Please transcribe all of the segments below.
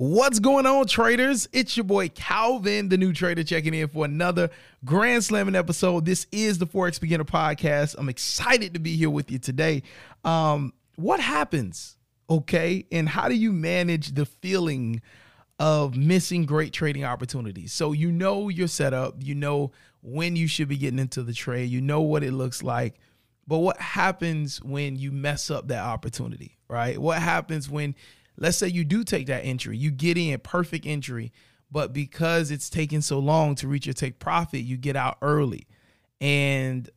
What's going on, traders? It's your boy Calvin, the new trader, checking in for another Grand Slamming episode. This is the Forex Beginner Podcast. I'm excited to be here with you today. Um, what happens, okay, and how do you manage the feeling of missing great trading opportunities? So you know your setup, you know when you should be getting into the trade, you know what it looks like, but what happens when you mess up that opportunity, right? What happens when let's say you do take that entry, you get in perfect entry, but because it's taking so long to reach your take profit, you get out early. And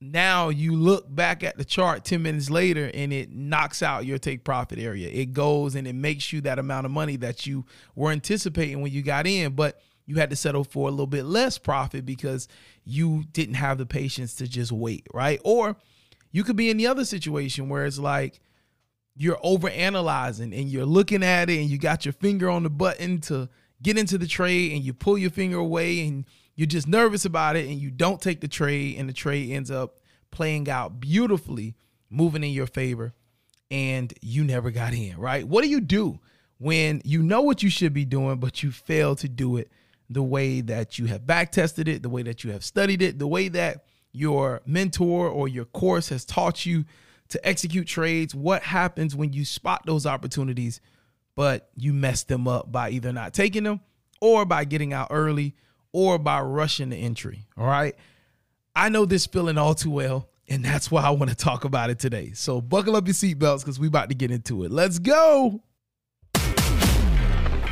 now you look back at the chart 10 minutes later and it knocks out your take profit area. It goes and it makes you that amount of money that you were anticipating when you got in, but you had to settle for a little bit less profit because you didn't have the patience to just wait, right? Or you could be in the other situation where it's like, you're over analyzing and you're looking at it and you got your finger on the button to get into the trade and you pull your finger away and you're just nervous about it and you don't take the trade and the trade ends up playing out beautifully, moving in your favor and you never got in, right? What do you do when you know what you should be doing but you fail to do it the way that you have back tested it, the way that you have studied it, the way that your mentor or your course has taught you to execute trades. What happens when you spot those opportunities, but you mess them up by either not taking them or by getting out early or by rushing the entry? All right. I know this feeling all too well, and that's why I want to talk about it today. So buckle up your seatbelts because we're about to get into it. Let's go.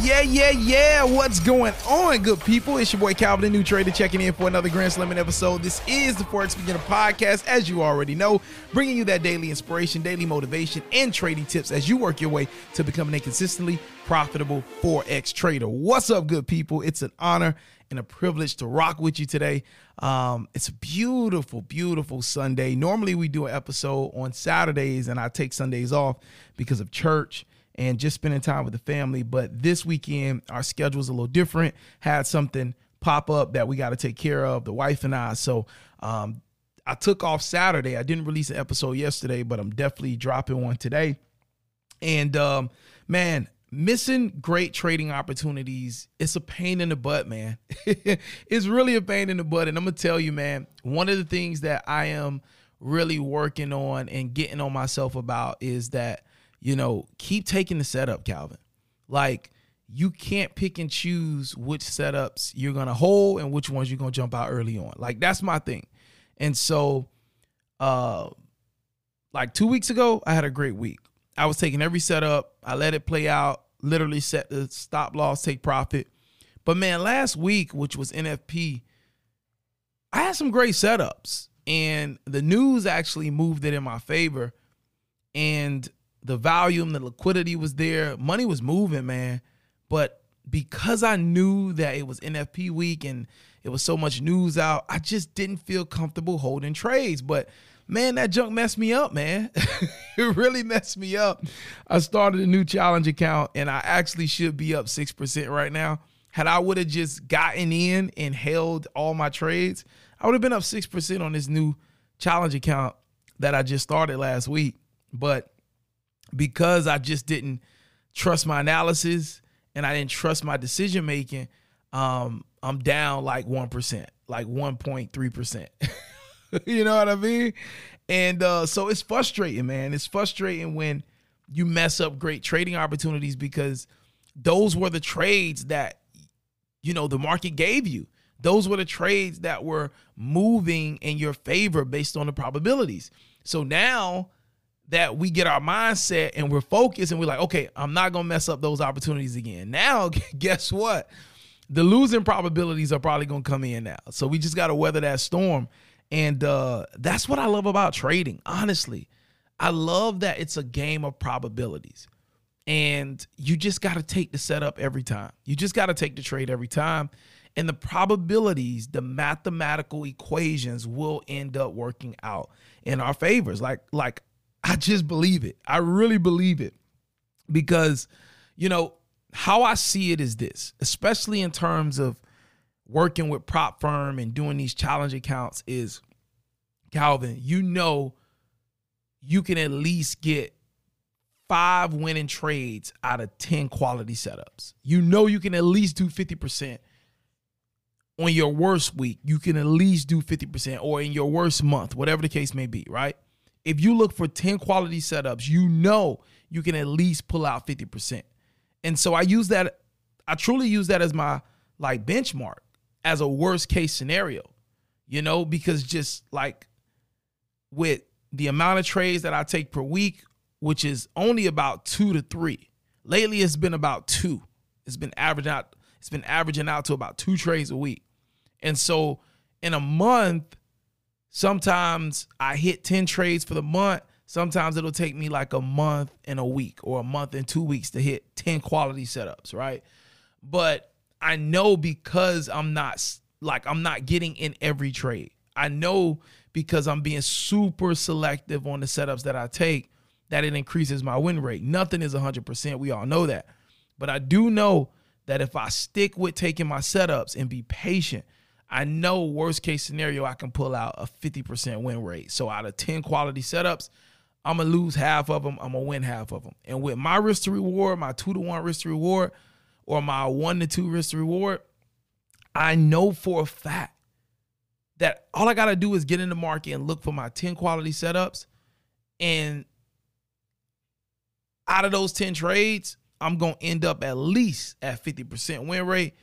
Yeah, yeah, yeah. What's going on, good people? It's your boy Calvin, the new trader, checking in for another Grand Slamming episode. This is the Forex Beginner Podcast, as you already know, bringing you that daily inspiration, daily motivation, and trading tips as you work your way to becoming a consistently profitable Forex trader. What's up, good people? It's an honor and a privilege to rock with you today. Um, it's a beautiful, beautiful Sunday. Normally, we do an episode on Saturdays, and I take Sundays off because of church and just spending time with the family. But this weekend, our schedule's a little different. Had something pop up that we got to take care of, the wife and I. So um, I took off Saturday. I didn't release an episode yesterday, but I'm definitely dropping one today. And um, man, missing great trading opportunities, it's a pain in the butt, man. it's really a pain in the butt. And I'm to tell you, man, one of the things that I am really working on and getting on myself about is that you know, keep taking the setup, Calvin. Like you can't pick and choose which setups you're gonna hold and which ones you're gonna jump out early on. Like that's my thing. And so uh like two weeks ago, I had a great week. I was taking every setup, I let it play out, literally set the stop loss, take profit. But man, last week, which was NFP, I had some great setups. And the news actually moved it in my favor. And the volume, the liquidity was there, money was moving, man. But because I knew that it was NFP week and it was so much news out, I just didn't feel comfortable holding trades. But man, that junk messed me up, man. it really messed me up. I started a new challenge account and I actually should be up 6% right now. Had I would have just gotten in and held all my trades, I would have been up 6% on this new challenge account that I just started last week. But because I just didn't trust my analysis and I didn't trust my decision making, um, I'm down like 1%, like 1.3%. you know what I mean? And uh, so it's frustrating, man. It's frustrating when you mess up great trading opportunities because those were the trades that, you know, the market gave you. Those were the trades that were moving in your favor based on the probabilities. So now that we get our mindset and we're focused and we're like, okay, I'm not gonna mess up those opportunities again. Now, guess what? The losing probabilities are probably gonna come in now. So we just gotta weather that storm. And uh, that's what I love about trading, honestly. I love that it's a game of probabilities. And you just gotta take the setup every time. You just gotta take the trade every time. And the probabilities, the mathematical equations will end up working out in our favors. Like, like I just believe it. I really believe it because, you know, how I see it is this, especially in terms of working with prop firm and doing these challenge accounts is Calvin, you know you can at least get five winning trades out of 10 quality setups. You know you can at least do 50% on your worst week. You can at least do 50% or in your worst month, whatever the case may be, right? If you look for 10 quality setups, you know you can at least pull out 50%. And so I use that, I truly use that as my like benchmark as a worst case scenario, you know, because just like with the amount of trades that I take per week, which is only about two to three. Lately, it's been about two. It's been averaging out. It's been averaging out to about two trades a week, and so in a month, sometimes I hit ten trades for the month. Sometimes it'll take me like a month and a week or a month and two weeks to hit 10 quality setups, right? But I know because I'm not like I'm not getting in every trade. I know because I'm being super selective on the setups that I take that it increases my win rate. Nothing is 100%. We all know that. But I do know that if I stick with taking my setups and be patient, I know worst case scenario I can pull out a 50% win rate. So out of 10 quality setups, I'm gonna lose half of them. I'm gonna win half of them. And with my risk to reward, my two to one risk to reward, or my one to two risk to reward, I know for a fact that all I gotta do is get in the market and look for my 10 quality setups. And out of those 10 trades, I'm gonna end up at least at 50% win rate.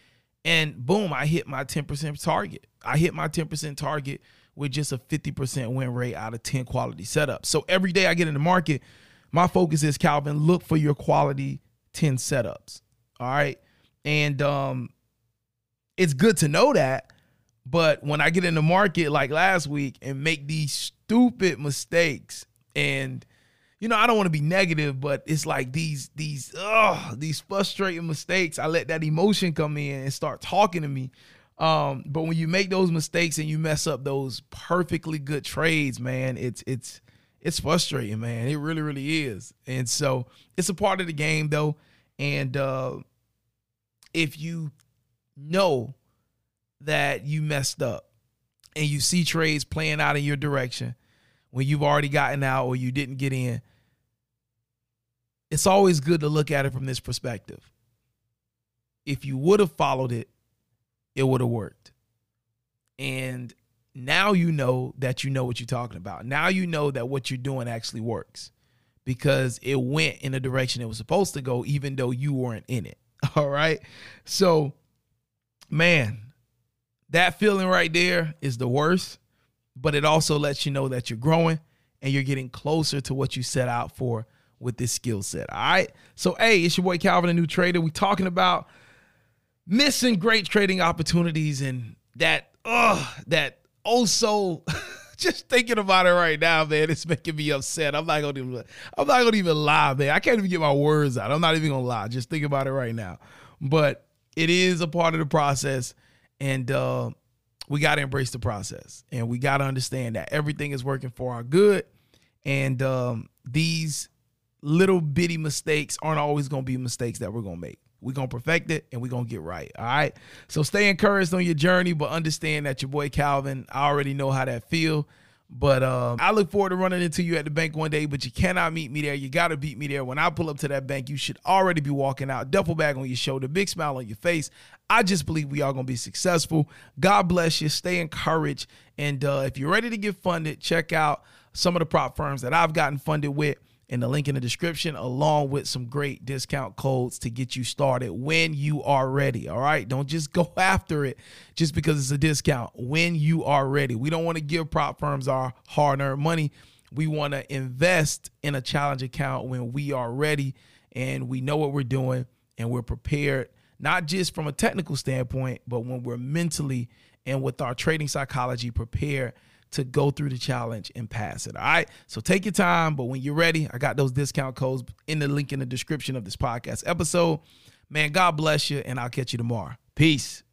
And boom, I hit my 10% target. I hit my 10% target with just a 50% win rate out of 10 quality setups. So every day I get in the market, my focus is Calvin, look for your quality 10 setups. All right. And um it's good to know that. But when I get in the market like last week and make these stupid mistakes, and you know, I don't want to be negative, but it's like these these ugh, these frustrating mistakes. I let that emotion come in and start talking to me. Um, but when you make those mistakes and you mess up those perfectly good trades, man, it's it's it's frustrating, man. It really, really is. And so it's a part of the game though. And uh if you know that you messed up and you see trades playing out in your direction when you've already gotten out or you didn't get in, it's always good to look at it from this perspective. If you would have followed it, it would have worked. And now you know that you know what you're talking about. Now you know that what you're doing actually works because it went in the direction it was supposed to go, even though you weren't in it. All right. So, man, that feeling right there is the worst, but it also lets you know that you're growing and you're getting closer to what you set out for with this skill set. All right. So, hey, it's your boy Calvin, a new trader. We talking about missing great trading opportunities and that uh that also just thinking about it right now, man, it's making me upset. I'm not gonna even I'm not gonna even lie, man. I can't even get my words out. I'm not even gonna lie. Just think about it right now. But it is a part of the process, and uh, we gotta embrace the process, and we gotta understand that everything is working for our good, and um, these little bitty mistakes aren't always gonna be mistakes that we're gonna make. We're going to perfect it and we're going to get right. All right. So stay encouraged on your journey, but understand that your boy Calvin, I already know how that feel. But um, I look forward to running into you at the bank one day, but you cannot meet me there. You got to beat me there. When I pull up to that bank, you should already be walking out, duffel bag on your shoulder, big smile on your face. I just believe we are going to be successful. God bless you. Stay encouraged. And uh, if you're ready to get funded, check out some of the prop firms that I've gotten funded with in the link in the description, along with some great discount codes to get you started when you are ready. All right. Don't just go after it just because it's a discount when you are ready. We don't want to give prop firms our hard earned money. We want to invest in a challenge account when we are ready and we know what we're doing and we're prepared, not just from a technical standpoint, but when we're mentally and with our trading psychology prepared to go through the challenge and pass it. All right. So take your time, but when you're ready, I got those discount codes in the link in the description of this podcast episode. Man, God bless you, and I'll catch you tomorrow. Peace.